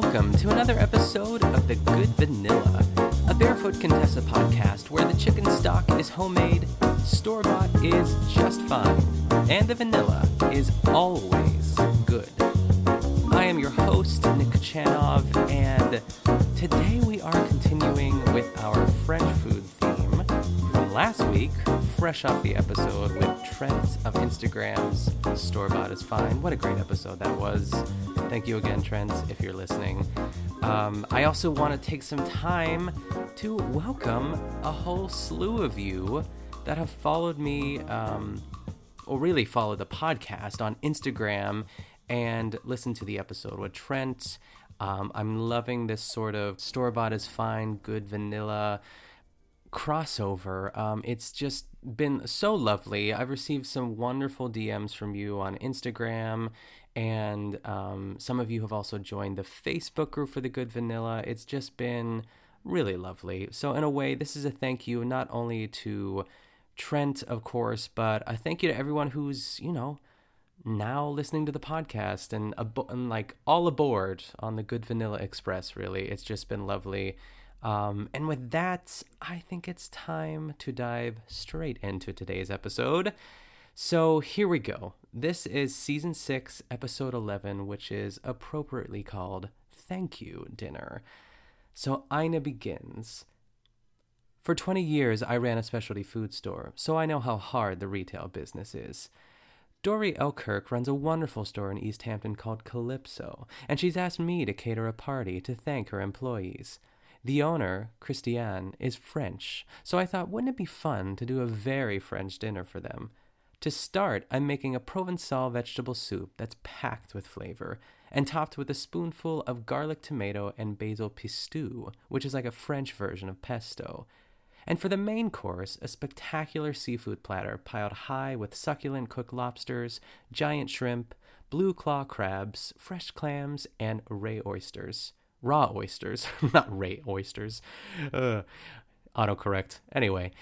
welcome to another episode of The Good Vanilla, a Barefoot Contessa podcast where the chicken stock is homemade, store bought is just fine, and the vanilla is always good. I am your host, Nick Kochanov, and today we are continuing with our French food theme from last week, fresh off the episode with Trent of Instagram's Store Bought is Fine. What a great episode that was. Thank you again, Trent, if you're listening. Um, I also want to take some time to welcome a whole slew of you that have followed me, um, or really followed the podcast on Instagram and listened to the episode with Trent. Um, I'm loving this sort of store bought is fine, good vanilla crossover. Um, it's just been so lovely. I've received some wonderful DMs from you on Instagram, and um, some of you have also joined the Facebook group for the Good Vanilla. It's just been really lovely. So, in a way, this is a thank you not only to Trent, of course, but a thank you to everyone who's, you know, now listening to the podcast and, and like all aboard on the Good Vanilla Express, really. It's just been lovely. Um, and with that, I think it's time to dive straight into today's episode. So here we go. This is season 6, episode 11, which is appropriately called Thank You Dinner. So Ina begins. For 20 years, I ran a specialty food store, so I know how hard the retail business is. Dory Elkirk runs a wonderful store in East Hampton called Calypso, and she's asked me to cater a party to thank her employees. The owner, Christiane, is French, so I thought wouldn't it be fun to do a very French dinner for them? To start, I'm making a Provençal vegetable soup that's packed with flavor and topped with a spoonful of garlic tomato and basil pistou, which is like a French version of pesto. And for the main course, a spectacular seafood platter piled high with succulent cooked lobsters, giant shrimp, blue claw crabs, fresh clams, and ray oysters raw oysters, not ray oysters. Uh, autocorrect. Anyway,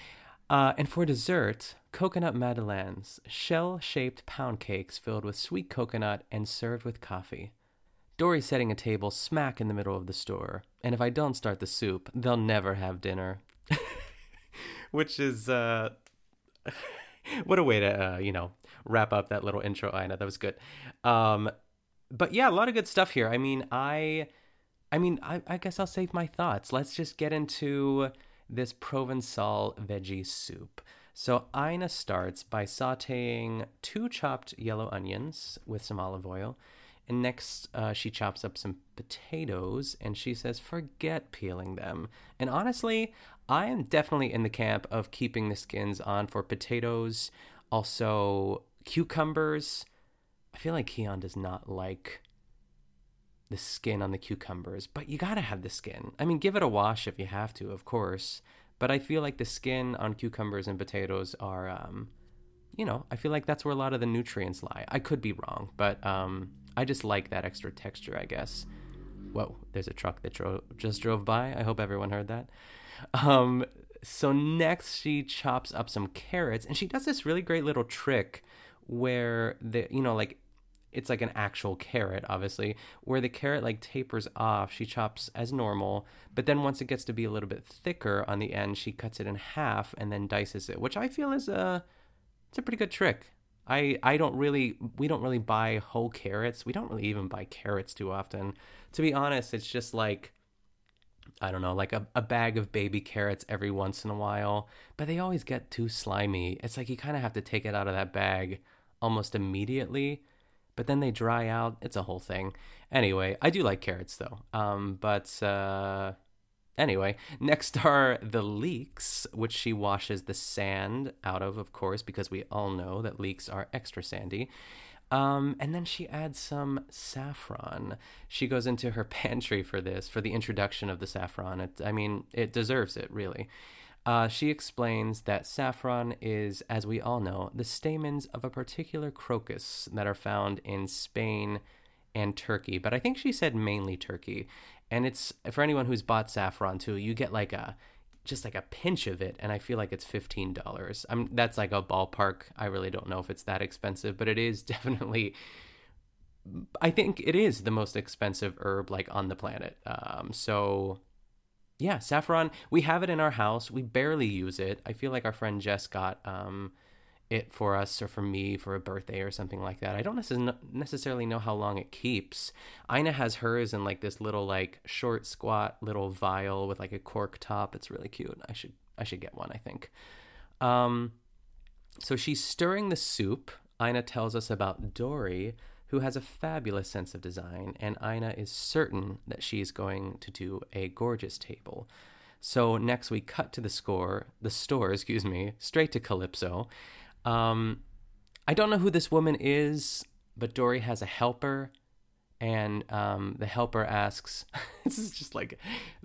uh, and for dessert, coconut madeleines, shell shaped pound cakes filled with sweet coconut and served with coffee. Dory's setting a table smack in the middle of the store, and if I don't start the soup, they'll never have dinner. Which is, uh, what a way to, uh, you know, wrap up that little intro, Ina. That was good. Um, but yeah, a lot of good stuff here. I mean, I I mean, I, I guess I'll save my thoughts. Let's just get into this Provençal veggie soup. So Ina starts by sauteing two chopped yellow onions with some olive oil. And next, uh, she chops up some potatoes and she says, forget peeling them. And honestly, I am definitely in the camp of keeping the skins on for potatoes, also cucumbers. I feel like Keon does not like the skin on the cucumbers, but you gotta have the skin. I mean, give it a wash if you have to, of course. But I feel like the skin on cucumbers and potatoes are, um, you know, I feel like that's where a lot of the nutrients lie. I could be wrong, but um, I just like that extra texture, I guess. Whoa, there's a truck that dro- just drove by. I hope everyone heard that. Um, so next, she chops up some carrots, and she does this really great little trick where the you know like it's like an actual carrot, obviously, where the carrot like tapers off. She chops as normal, but then once it gets to be a little bit thicker on the end, she cuts it in half and then dices it, which I feel is a it's a pretty good trick. I I don't really we don't really buy whole carrots. We don't really even buy carrots too often. To be honest, it's just like I don't know, like a, a bag of baby carrots every once in a while, but they always get too slimy. It's like you kind of have to take it out of that bag almost immediately but then they dry out. It's a whole thing. Anyway, I do like carrots though. Um, but uh, anyway, next are the leeks, which she washes the sand out of, of course, because we all know that leeks are extra sandy. Um, and then she adds some saffron. She goes into her pantry for this, for the introduction of the saffron. It, I mean, it deserves it, really. Uh, she explains that saffron is, as we all know, the stamens of a particular crocus that are found in Spain and Turkey. But I think she said mainly Turkey. And it's for anyone who's bought saffron too, you get like a just like a pinch of it, and I feel like it's fifteen dollars. I'm that's like a ballpark. I really don't know if it's that expensive, but it is definitely I think it is the most expensive herb like on the planet. Um, so yeah, saffron. We have it in our house. We barely use it. I feel like our friend Jess got um, it for us or for me for a birthday or something like that. I don't necessarily know how long it keeps. Ina has hers in like this little like short squat little vial with like a cork top. It's really cute. I should I should get one. I think. Um, so she's stirring the soup. Ina tells us about Dory, who has a fabulous sense of design, and Ina is certain that she is going to do a gorgeous table. So next we cut to the score, the store, excuse me, straight to Calypso. Um, I don't know who this woman is, but Dory has a helper, and um, the helper asks, "This is just like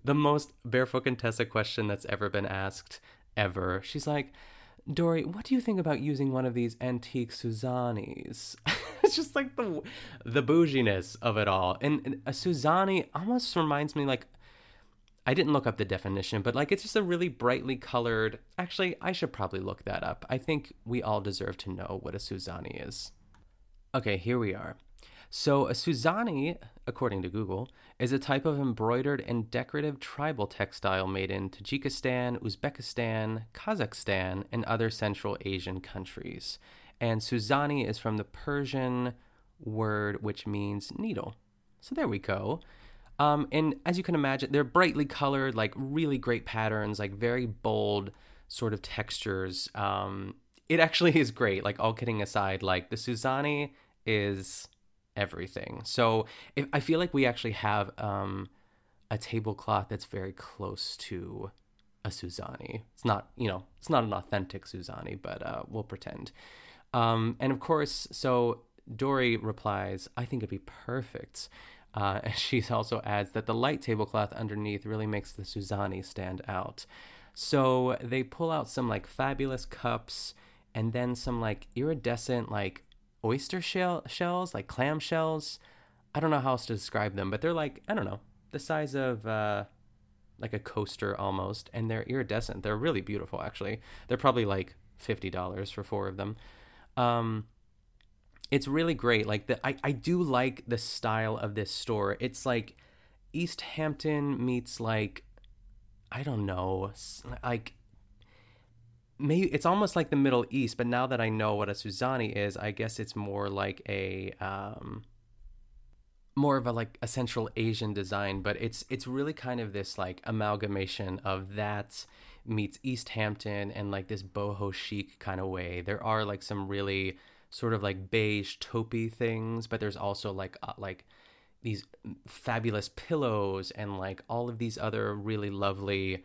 the most barefoot Contessa question that's ever been asked ever." She's like, Dory, what do you think about using one of these antique Suzanis? it's just like the the bouginess of it all. And, and uh, a Suzani almost reminds me like I didn't look up the definition, but like it's just a really brightly colored. Actually, I should probably look that up. I think we all deserve to know what a Suzani is. Okay, here we are. So, a Suzani, according to Google, is a type of embroidered and decorative tribal textile made in Tajikistan, Uzbekistan, Kazakhstan, and other Central Asian countries. And Suzani is from the Persian word which means needle. So, there we go. Um, and as you can imagine, they're brightly colored, like really great patterns, like very bold sort of textures. Um, it actually is great. Like all kidding aside, like the Suzani is everything. So if, I feel like we actually have um, a tablecloth that's very close to a Suzani. It's not, you know, it's not an authentic Suzani, but uh, we'll pretend. Um, and of course, so Dory replies, I think it'd be perfect. Uh, and she also adds that the light tablecloth underneath really makes the Suzani stand out. So they pull out some like fabulous cups and then some like iridescent like oyster shell shells, like clam shells. I don't know how else to describe them, but they're like I don't know the size of uh, like a coaster almost, and they're iridescent. They're really beautiful, actually. They're probably like fifty dollars for four of them. Um, it's really great. Like the I I do like the style of this store. It's like East Hampton meets like I don't know, like maybe it's almost like the Middle East, but now that I know what a Suzani is, I guess it's more like a um, more of a like a Central Asian design, but it's it's really kind of this like amalgamation of that meets East Hampton and like this boho chic kind of way. There are like some really sort of like beige taupey things, but there's also like uh, like these fabulous pillows and like all of these other really lovely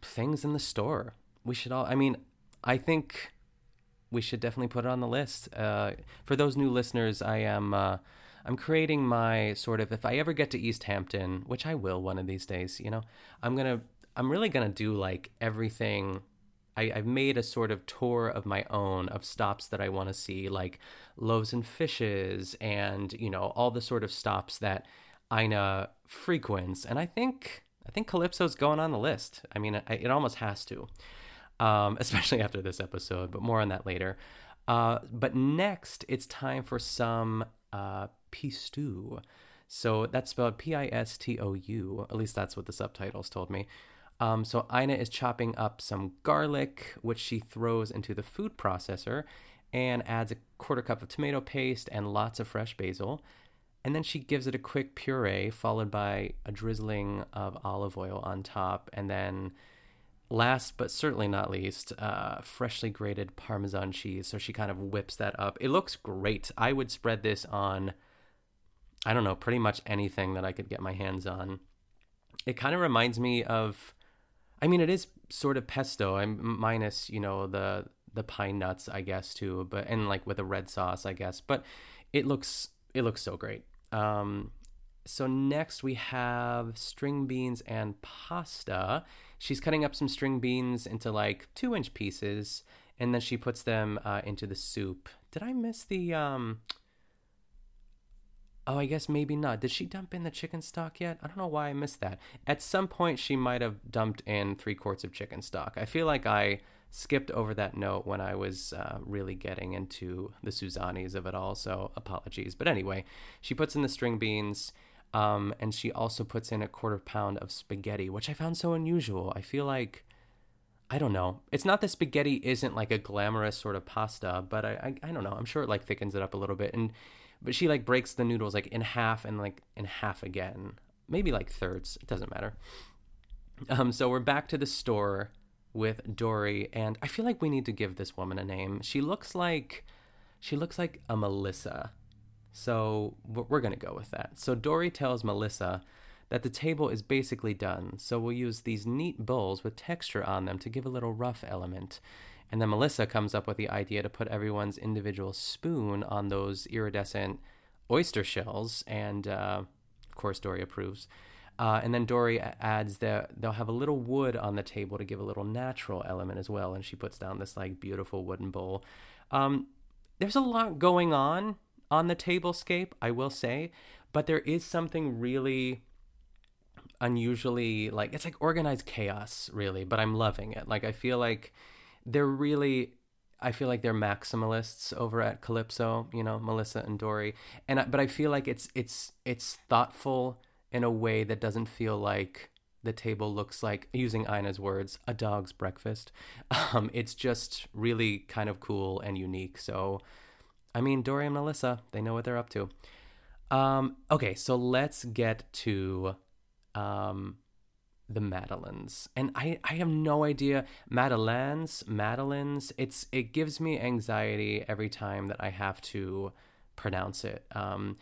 things in the store we should all. I mean, I think we should definitely put it on the list. Uh, for those new listeners, I am. Uh, I'm creating my sort of if I ever get to East Hampton, which I will one of these days, you know, I'm gonna I'm really gonna do like everything. I, I've made a sort of tour of my own of stops that I want to see, like loaves and fishes, and you know all the sort of stops that Ina frequents. And I think I think Calypso's going on the list. I mean, it, it almost has to um, especially after this episode, but more on that later. Uh, but next, it's time for some uh, pistou. So that's spelled P I S T O U. At least that's what the subtitles told me. Um, so Ina is chopping up some garlic, which she throws into the food processor and adds a quarter cup of tomato paste and lots of fresh basil. And then she gives it a quick puree, followed by a drizzling of olive oil on top, and then last but certainly not least, uh, freshly grated Parmesan cheese. So she kind of whips that up. It looks great. I would spread this on, I don't know, pretty much anything that I could get my hands on. It kind of reminds me of, I mean, it is sort of pesto. I'm minus, you know, the the pine nuts, I guess, too, but and like with a red sauce, I guess. But it looks it looks so great. Um, so next we have string beans and pasta she's cutting up some string beans into like two inch pieces, and then she puts them uh, into the soup. Did I miss the um? Oh, I guess maybe not. Did she dump in the chicken stock yet? I don't know why I missed that. At some point, she might have dumped in three quarts of chicken stock. I feel like I skipped over that note when I was uh, really getting into the Suzanis of it all, so apologies. But anyway, she puts in the string beans. Um, and she also puts in a quarter pound of spaghetti, which I found so unusual. I feel like I don't know. It's not that spaghetti isn't like a glamorous sort of pasta, but I, I, I don't know. I'm sure it like thickens it up a little bit. And but she like breaks the noodles like in half and like in half again, maybe like thirds. It doesn't matter. Um, so we're back to the store with Dory, and I feel like we need to give this woman a name. She looks like she looks like a Melissa. So we're gonna go with that. So Dory tells Melissa that the table is basically done, so we'll use these neat bowls with texture on them to give a little rough element. And then Melissa comes up with the idea to put everyone's individual spoon on those iridescent oyster shells, and uh, of course, Dory approves. Uh, and then Dory adds that they'll have a little wood on the table to give a little natural element as well. And she puts down this like beautiful wooden bowl. Um, there's a lot going on on the tablescape, I will say, but there is something really unusually like it's like organized chaos really but i'm loving it like i feel like they're really i feel like they're maximalists over at calypso you know melissa and dory. And I, but i feel like it's it's it's thoughtful in a way that doesn't feel like the table looks like using Ina's words a dog's breakfast. Um, it's just really kind of cool and unique. So i mean dory and melissa they know what they're up to. Um, okay so let's get to um, the Madeleines. And I, I have no idea. Madeleines, Madeleines, it's it gives me anxiety every time that I have to pronounce it. Um,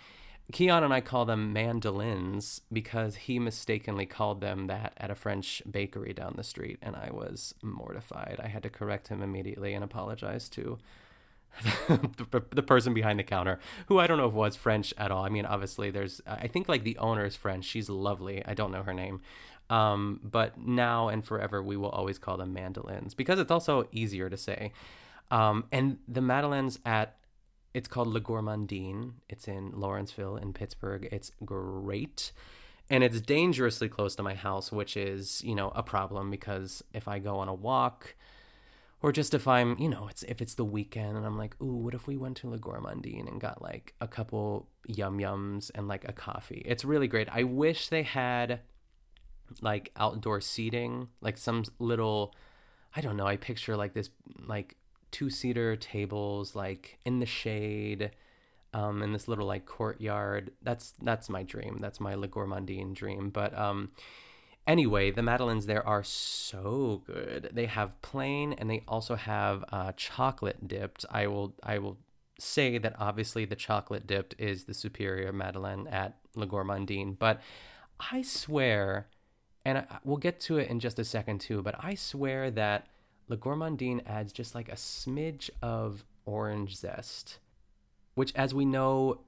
Keon and I call them mandolins because he mistakenly called them that at a French bakery down the street, and I was mortified. I had to correct him immediately and apologize to the, the person behind the counter, who I don't know if was French at all. I mean, obviously, there's, I think like the owner is French. She's lovely. I don't know her name. Um, but now and forever, we will always call them mandolins because it's also easier to say. Um, and the Madeleines at, it's called Le Gourmandine. It's in Lawrenceville in Pittsburgh. It's great. And it's dangerously close to my house, which is, you know, a problem because if I go on a walk, or just if I'm, you know, it's if it's the weekend and I'm like, ooh, what if we went to Le Gourmandine and got like a couple yum yums and like a coffee? It's really great. I wish they had like outdoor seating, like some little, I don't know. I picture like this like two seater tables like in the shade, um, in this little like courtyard. That's that's my dream. That's my Le Gourmandine dream. But um Anyway, the Madeleines there are so good. They have plain and they also have uh, chocolate dipped. I will I will say that obviously the chocolate dipped is the superior Madeleine at Le Gourmandine, but I swear, and I, we'll get to it in just a second too, but I swear that Le Gourmandine adds just like a smidge of orange zest, which, as we know,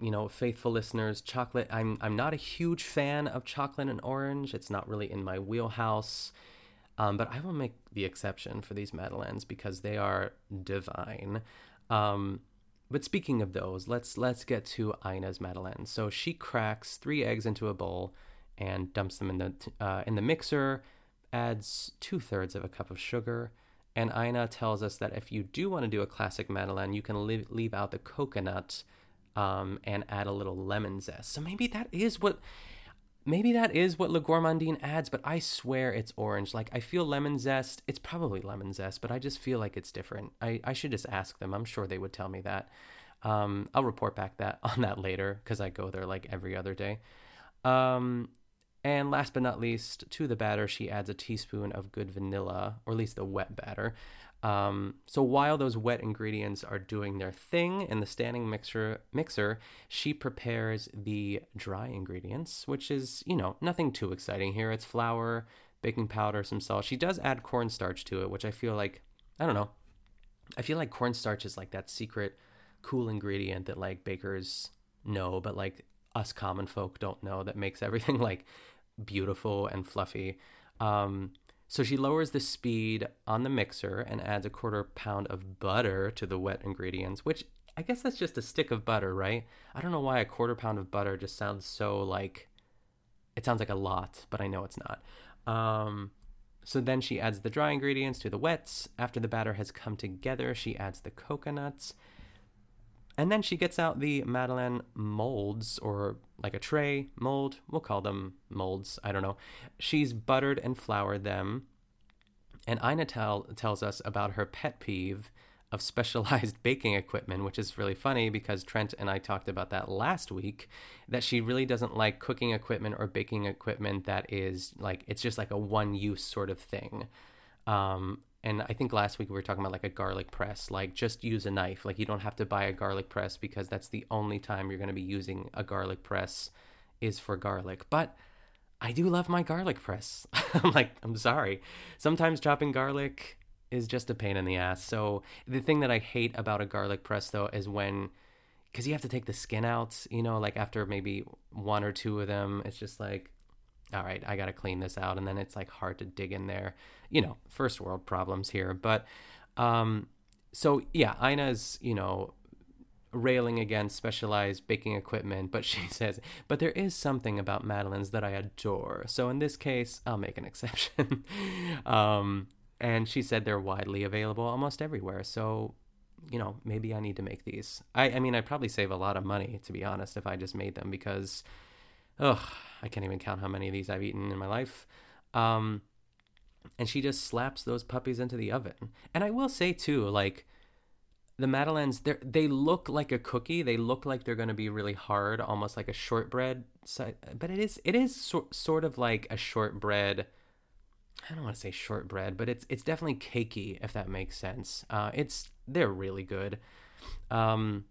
you know, faithful listeners, chocolate. I'm I'm not a huge fan of chocolate and orange. It's not really in my wheelhouse. Um, but I will make the exception for these madeleines because they are divine. Um, but speaking of those, let's let's get to Ina's madeleine. So she cracks three eggs into a bowl and dumps them in the uh, in the mixer. Adds two thirds of a cup of sugar. And Ina tells us that if you do want to do a classic madeleine, you can leave, leave out the coconut um, and add a little lemon zest. So maybe that is what maybe that is what Le Gourmandine adds, but I swear it's orange. Like I feel lemon zest. It's probably lemon zest, but I just feel like it's different. I, I should just ask them. I'm sure they would tell me that. Um, I'll report back that on that later because I go there like every other day. Um, and last but not least, to the batter, she adds a teaspoon of good vanilla, or at least the wet batter. Um, so while those wet ingredients are doing their thing in the standing mixer, mixer, she prepares the dry ingredients, which is, you know, nothing too exciting here. It's flour, baking powder, some salt. She does add cornstarch to it, which I feel like, I don't know, I feel like cornstarch is like that secret cool ingredient that like bakers know, but like us common folk don't know that makes everything like beautiful and fluffy. Um, so she lowers the speed on the mixer and adds a quarter pound of butter to the wet ingredients, which I guess that's just a stick of butter, right? I don't know why a quarter pound of butter just sounds so like it sounds like a lot, but I know it's not. Um, So then she adds the dry ingredients to the wets. After the batter has come together, she adds the coconuts. And then she gets out the Madeleine molds, or like a tray mold. We'll call them molds. I don't know. She's buttered and floured them. And Ina tell, tells us about her pet peeve of specialized baking equipment, which is really funny because Trent and I talked about that last week. That she really doesn't like cooking equipment or baking equipment that is like, it's just like a one use sort of thing. Um, and I think last week we were talking about like a garlic press, like just use a knife. Like you don't have to buy a garlic press because that's the only time you're going to be using a garlic press is for garlic. But I do love my garlic press. I'm like, I'm sorry. Sometimes chopping garlic is just a pain in the ass. So the thing that I hate about a garlic press though is when because you have to take the skin out, you know, like after maybe one or two of them, it's just like all right, I got to clean this out. And then it's like hard to dig in there. You know, first world problems here. But um, so, yeah, Ina's, you know, railing against specialized baking equipment, but she says, but there is something about Madeleine's that I adore. So in this case, I'll make an exception. um, and she said they're widely available almost everywhere. So, you know, maybe I need to make these. I, I mean, I'd probably save a lot of money, to be honest, if I just made them because ugh, I can't even count how many of these I've eaten in my life. Um, and she just slaps those puppies into the oven. And I will say too, like the Madeleines, they they look like a cookie. They look like they're going to be really hard, almost like a shortbread. But it is it is so, sort of like a shortbread. I don't want to say shortbread, but it's it's definitely cakey if that makes sense. Uh, it's they're really good. Um,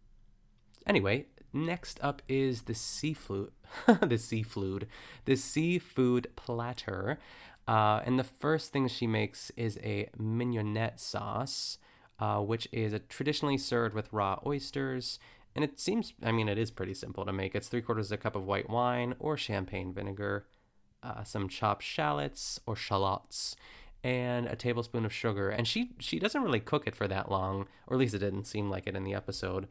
anyway, Next up is the seafood, the seafood, the seafood platter. Uh, and the first thing she makes is a mignonette sauce, uh, which is traditionally served with raw oysters. And it seems, I mean, it is pretty simple to make. It's three quarters of a cup of white wine or champagne vinegar, uh, some chopped shallots or shallots, and a tablespoon of sugar. And she she doesn't really cook it for that long, or at least it didn't seem like it in the episode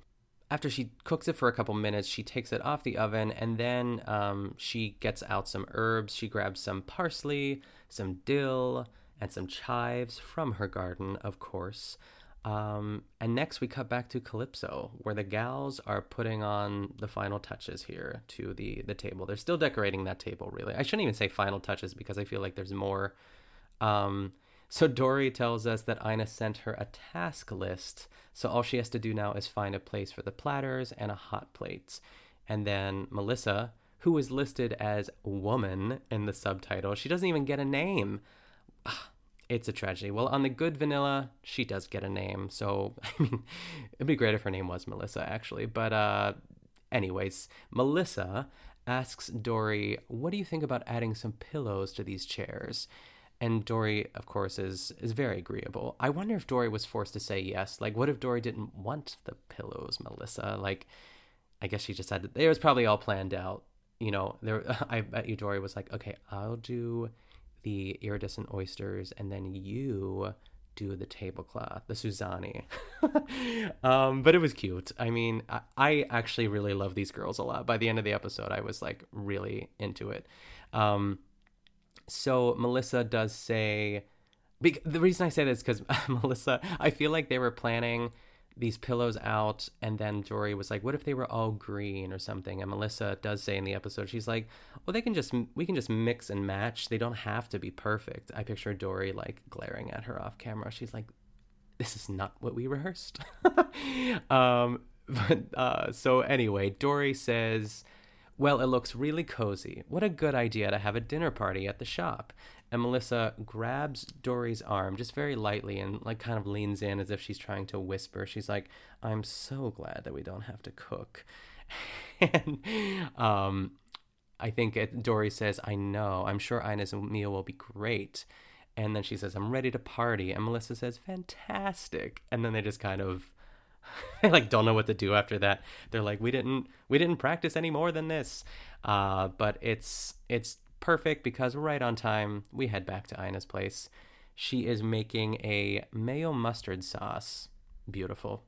after she cooks it for a couple minutes, she takes it off the oven and then um, she gets out some herbs. She grabs some parsley, some dill, and some chives from her garden, of course. Um, and next, we cut back to Calypso, where the gals are putting on the final touches here to the the table. They're still decorating that table, really. I shouldn't even say final touches because I feel like there's more. Um, so Dory tells us that Ina sent her a task list. So all she has to do now is find a place for the platters and a hot plate. And then Melissa, who is listed as woman in the subtitle, she doesn't even get a name. It's a tragedy. Well, on the good vanilla, she does get a name. So, I mean, it'd be great if her name was Melissa, actually. But, uh, anyways, Melissa asks Dory, What do you think about adding some pillows to these chairs? And Dory, of course, is is very agreeable. I wonder if Dory was forced to say yes. Like, what if Dory didn't want the pillows, Melissa? Like, I guess she just had. To, it was probably all planned out. You know, there. I bet you Dory was like, okay, I'll do the iridescent oysters, and then you do the tablecloth, the Suzani. um, but it was cute. I mean, I, I, actually really love these girls a lot. By the end of the episode, I was like really into it. Um, so Melissa does say, the reason I say this because Melissa, I feel like they were planning these pillows out, and then Dory was like, "What if they were all green or something?" And Melissa does say in the episode, she's like, "Well, they can just we can just mix and match. They don't have to be perfect." I picture Dory like glaring at her off camera. She's like, "This is not what we rehearsed." um, but uh, so anyway, Dory says well, it looks really cozy. What a good idea to have a dinner party at the shop. And Melissa grabs Dory's arm just very lightly and like kind of leans in as if she's trying to whisper. She's like, "I'm so glad that we don't have to cook." and um I think it, Dory says, "I know. I'm sure Ina's meal will be great." And then she says, "I'm ready to party." And Melissa says, "Fantastic." And then they just kind of they like don't know what to do after that. They're like, we didn't we didn't practice any more than this. Uh, but it's it's perfect because we're right on time we head back to Ina's place. She is making a mayo mustard sauce. Beautiful.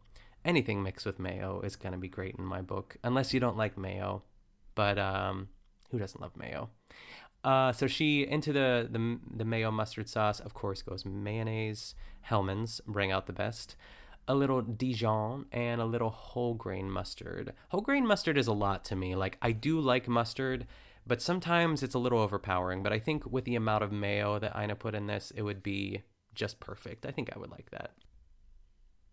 Anything mixed with mayo is gonna be great in my book, unless you don't like mayo. But um, who doesn't love mayo? Uh, so she into the, the the mayo mustard sauce. Of course, goes mayonnaise. Hellmann's bring out the best. A little Dijon and a little whole grain mustard. Whole grain mustard is a lot to me. Like I do like mustard, but sometimes it's a little overpowering. But I think with the amount of mayo that Ina put in this, it would be just perfect. I think I would like that.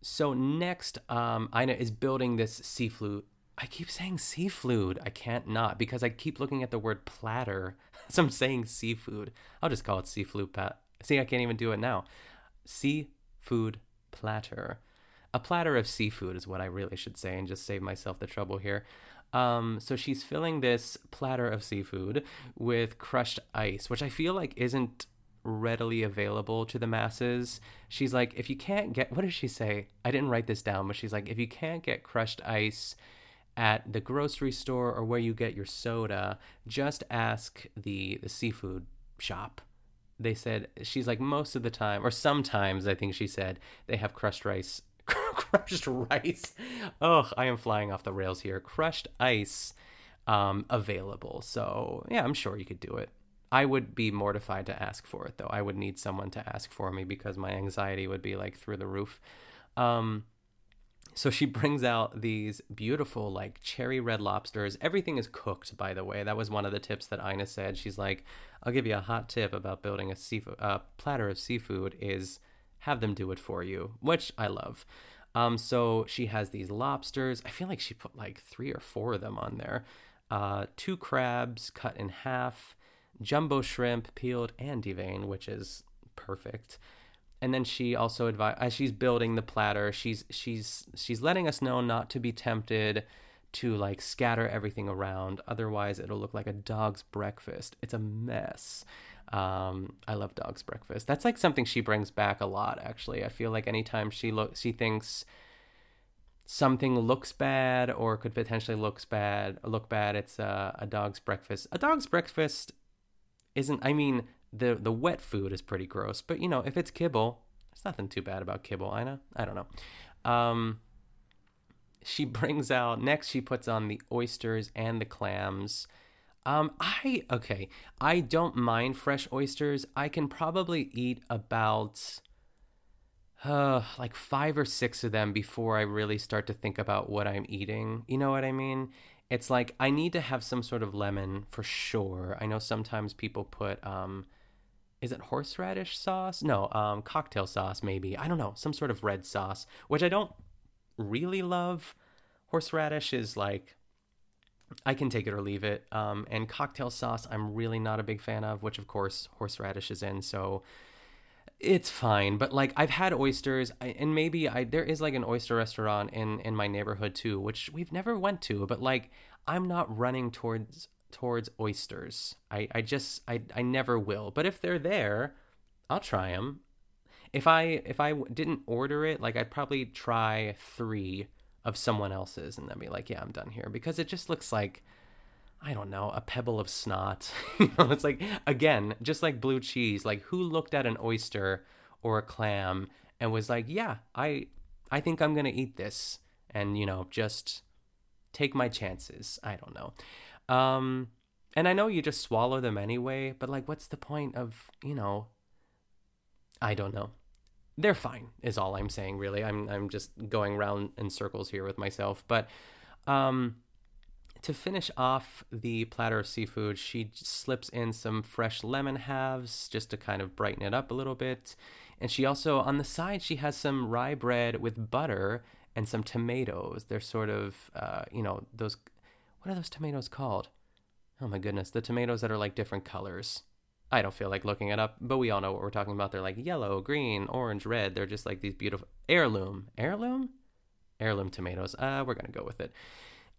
So next, um, Ina is building this seafood. I keep saying seafood. I can't not because I keep looking at the word platter. so I'm saying seafood. I'll just call it seafood. Pat. See, I can't even do it now. Seafood platter. A platter of seafood is what I really should say, and just save myself the trouble here. Um, so she's filling this platter of seafood with crushed ice, which I feel like isn't readily available to the masses. She's like, if you can't get, what does she say? I didn't write this down, but she's like, if you can't get crushed ice at the grocery store or where you get your soda, just ask the the seafood shop. They said she's like most of the time, or sometimes I think she said they have crushed rice. crushed rice. Oh, I am flying off the rails here. Crushed ice um, available. So yeah, I'm sure you could do it. I would be mortified to ask for it though. I would need someone to ask for me because my anxiety would be like through the roof. Um, so she brings out these beautiful, like cherry red lobsters. Everything is cooked, by the way. That was one of the tips that Ina said. She's like, "I'll give you a hot tip about building a seafood uh, platter of seafood is have them do it for you," which I love. Um, so she has these lobsters. I feel like she put like three or four of them on there. Uh, two crabs cut in half, jumbo shrimp peeled and deveined, which is perfect and then she also advise as she's building the platter she's she's she's letting us know not to be tempted to like scatter everything around otherwise it'll look like a dog's breakfast it's a mess um, i love dog's breakfast that's like something she brings back a lot actually i feel like anytime she looks, she thinks something looks bad or could potentially looks bad look bad it's a, a dog's breakfast a dog's breakfast isn't i mean the the wet food is pretty gross, but you know, if it's kibble, there's nothing too bad about kibble. I know. I don't know. Um, she brings out next. She puts on the oysters and the clams. Um, I okay. I don't mind fresh oysters. I can probably eat about uh, like five or six of them before I really start to think about what I'm eating. You know what I mean? It's like I need to have some sort of lemon for sure. I know sometimes people put um, is it horseradish sauce? No, um, cocktail sauce maybe. I don't know, some sort of red sauce, which I don't really love. Horseradish is like I can take it or leave it. Um, and cocktail sauce, I'm really not a big fan of, which of course horseradish is in. So it's fine. But like I've had oysters, and maybe I there is like an oyster restaurant in in my neighborhood too, which we've never went to. But like I'm not running towards towards oysters. I, I just I, I never will. But if they're there, I'll try them. If I if I didn't order it, like I'd probably try three of someone else's and then be like, yeah, I'm done here because it just looks like I don't know, a pebble of snot. you know, it's like again, just like blue cheese. Like who looked at an oyster or a clam and was like, yeah, I I think I'm gonna eat this, and you know, just take my chances. I don't know. Um, and I know you just swallow them anyway, but like, what's the point of, you know, I don't know. They're fine, is all I'm saying, really. I'm, I'm just going round in circles here with myself. But um, to finish off the platter of seafood, she slips in some fresh lemon halves just to kind of brighten it up a little bit. And she also, on the side, she has some rye bread with butter and some tomatoes. They're sort of, uh, you know, those what are those tomatoes called? Oh my goodness, the tomatoes that are like different colors. I don't feel like looking it up, but we all know what we're talking about. They're like yellow, green, orange, red. They're just like these beautiful heirloom. Heirloom? Heirloom tomatoes. Uh, we're to go with it.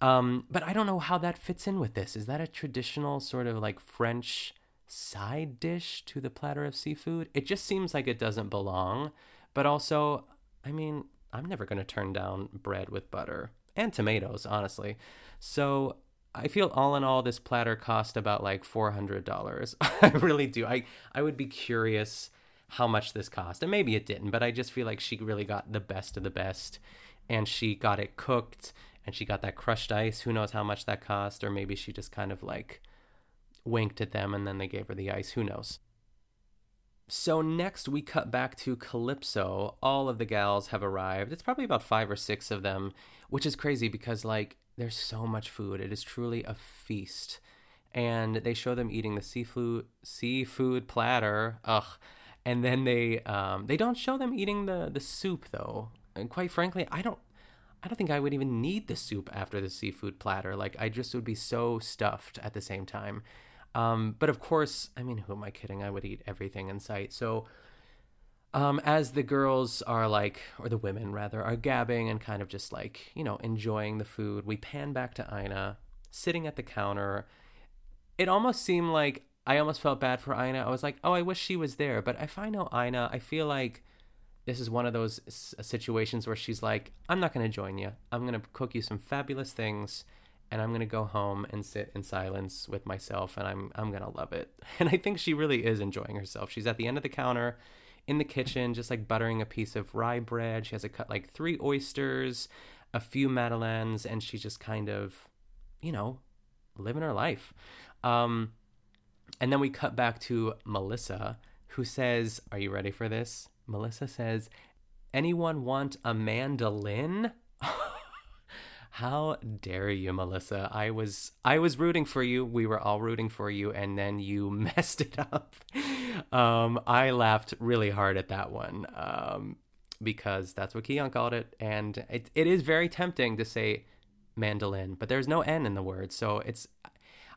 Um, but I don't know how that fits in with this. Is that a traditional sort of like French side dish to the platter of seafood? It just seems like it doesn't belong. But also, I mean, I'm never to turn down bread with butter and tomatoes, honestly. So I feel all in all, this platter cost about like four hundred dollars. I really do. I I would be curious how much this cost, and maybe it didn't, but I just feel like she really got the best of the best, and she got it cooked, and she got that crushed ice. Who knows how much that cost, or maybe she just kind of like winked at them and then they gave her the ice. Who knows? So next we cut back to Calypso. All of the gals have arrived. It's probably about five or six of them, which is crazy because like there's so much food. It is truly a feast. And they show them eating the seafood seafood platter. Ugh. And then they um, they don't show them eating the the soup though. And quite frankly, I don't I don't think I would even need the soup after the seafood platter. Like I just would be so stuffed at the same time. Um, but of course, I mean, who am I kidding? I would eat everything in sight. So, um, as the girls are like, or the women rather, are gabbing and kind of just like, you know, enjoying the food, we pan back to Ina sitting at the counter. It almost seemed like I almost felt bad for Ina. I was like, oh, I wish she was there. But if I know Ina, I feel like this is one of those situations where she's like, I'm not going to join you. I'm going to cook you some fabulous things and I'm gonna go home and sit in silence with myself, and I'm I'm gonna love it. And I think she really is enjoying herself. She's at the end of the counter, in the kitchen, just like buttering a piece of rye bread. She has a cut like three oysters, a few madeleines, and she's just kind of, you know, living her life. Um, and then we cut back to Melissa, who says, "Are you ready for this?" Melissa says, "Anyone want a mandolin?" How dare you, Melissa? I was I was rooting for you. We were all rooting for you, and then you messed it up. Um, I laughed really hard at that one um, because that's what Keon called it, and it, it is very tempting to say mandolin, but there's no N in the word, so it's.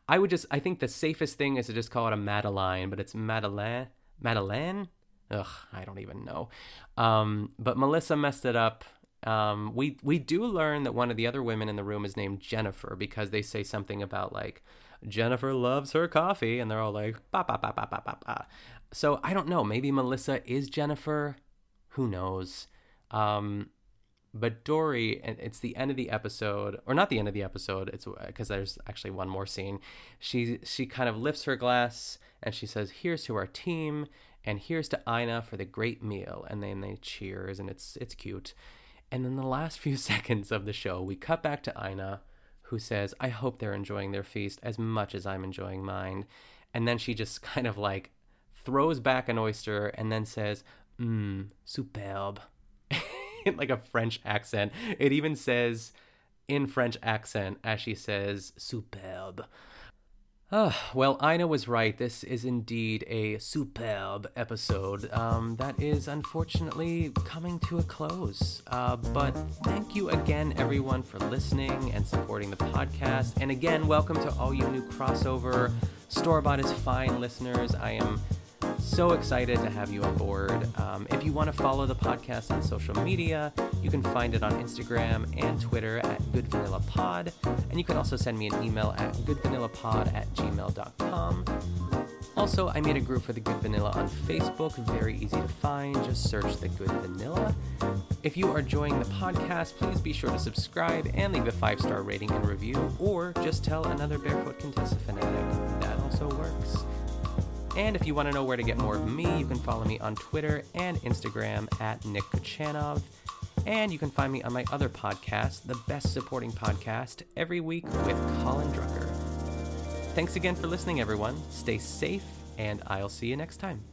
I would just I think the safest thing is to just call it a Madeline, but it's Madeleine. Madeleine. Ugh, I don't even know. Um, but Melissa messed it up um, we we do learn that one of the other women in the room is named Jennifer because they say something about like Jennifer loves her coffee, and they're all like ba ba ba ba ba ba ba. So I don't know. Maybe Melissa is Jennifer. Who knows? Um, but Dory, it's the end of the episode, or not the end of the episode. It's because there's actually one more scene. She she kind of lifts her glass and she says, "Here's to our team." And here's to Ina for the great meal, and then they cheers, and it's it's cute. And then the last few seconds of the show, we cut back to Ina, who says, I hope they're enjoying their feast as much as I'm enjoying mine. And then she just kind of like throws back an oyster and then says, Mmm, superbe. in like a French accent. It even says in French accent as she says, superbe. Uh, well, Ina was right. This is indeed a superb episode um, that is unfortunately coming to a close. Uh, but thank you again, everyone, for listening and supporting the podcast. And again, welcome to all you new crossover Store Bought is Fine listeners. I am so excited to have you on board. Um, if you want to follow the podcast on social media, you can find it on Instagram and Twitter at Good Vanilla Pod. And you can also send me an email at goodvanillapod at gmail.com. Also, I made a group for the Good Vanilla on Facebook, very easy to find. Just search the Good Vanilla. If you are enjoying the podcast, please be sure to subscribe and leave a five star rating and review, or just tell another Barefoot Contessa fanatic. That also works. And if you want to know where to get more of me, you can follow me on Twitter and Instagram at Nick Kochanov. And you can find me on my other podcast, The Best Supporting Podcast, every week with Colin Drucker. Thanks again for listening, everyone. Stay safe, and I'll see you next time.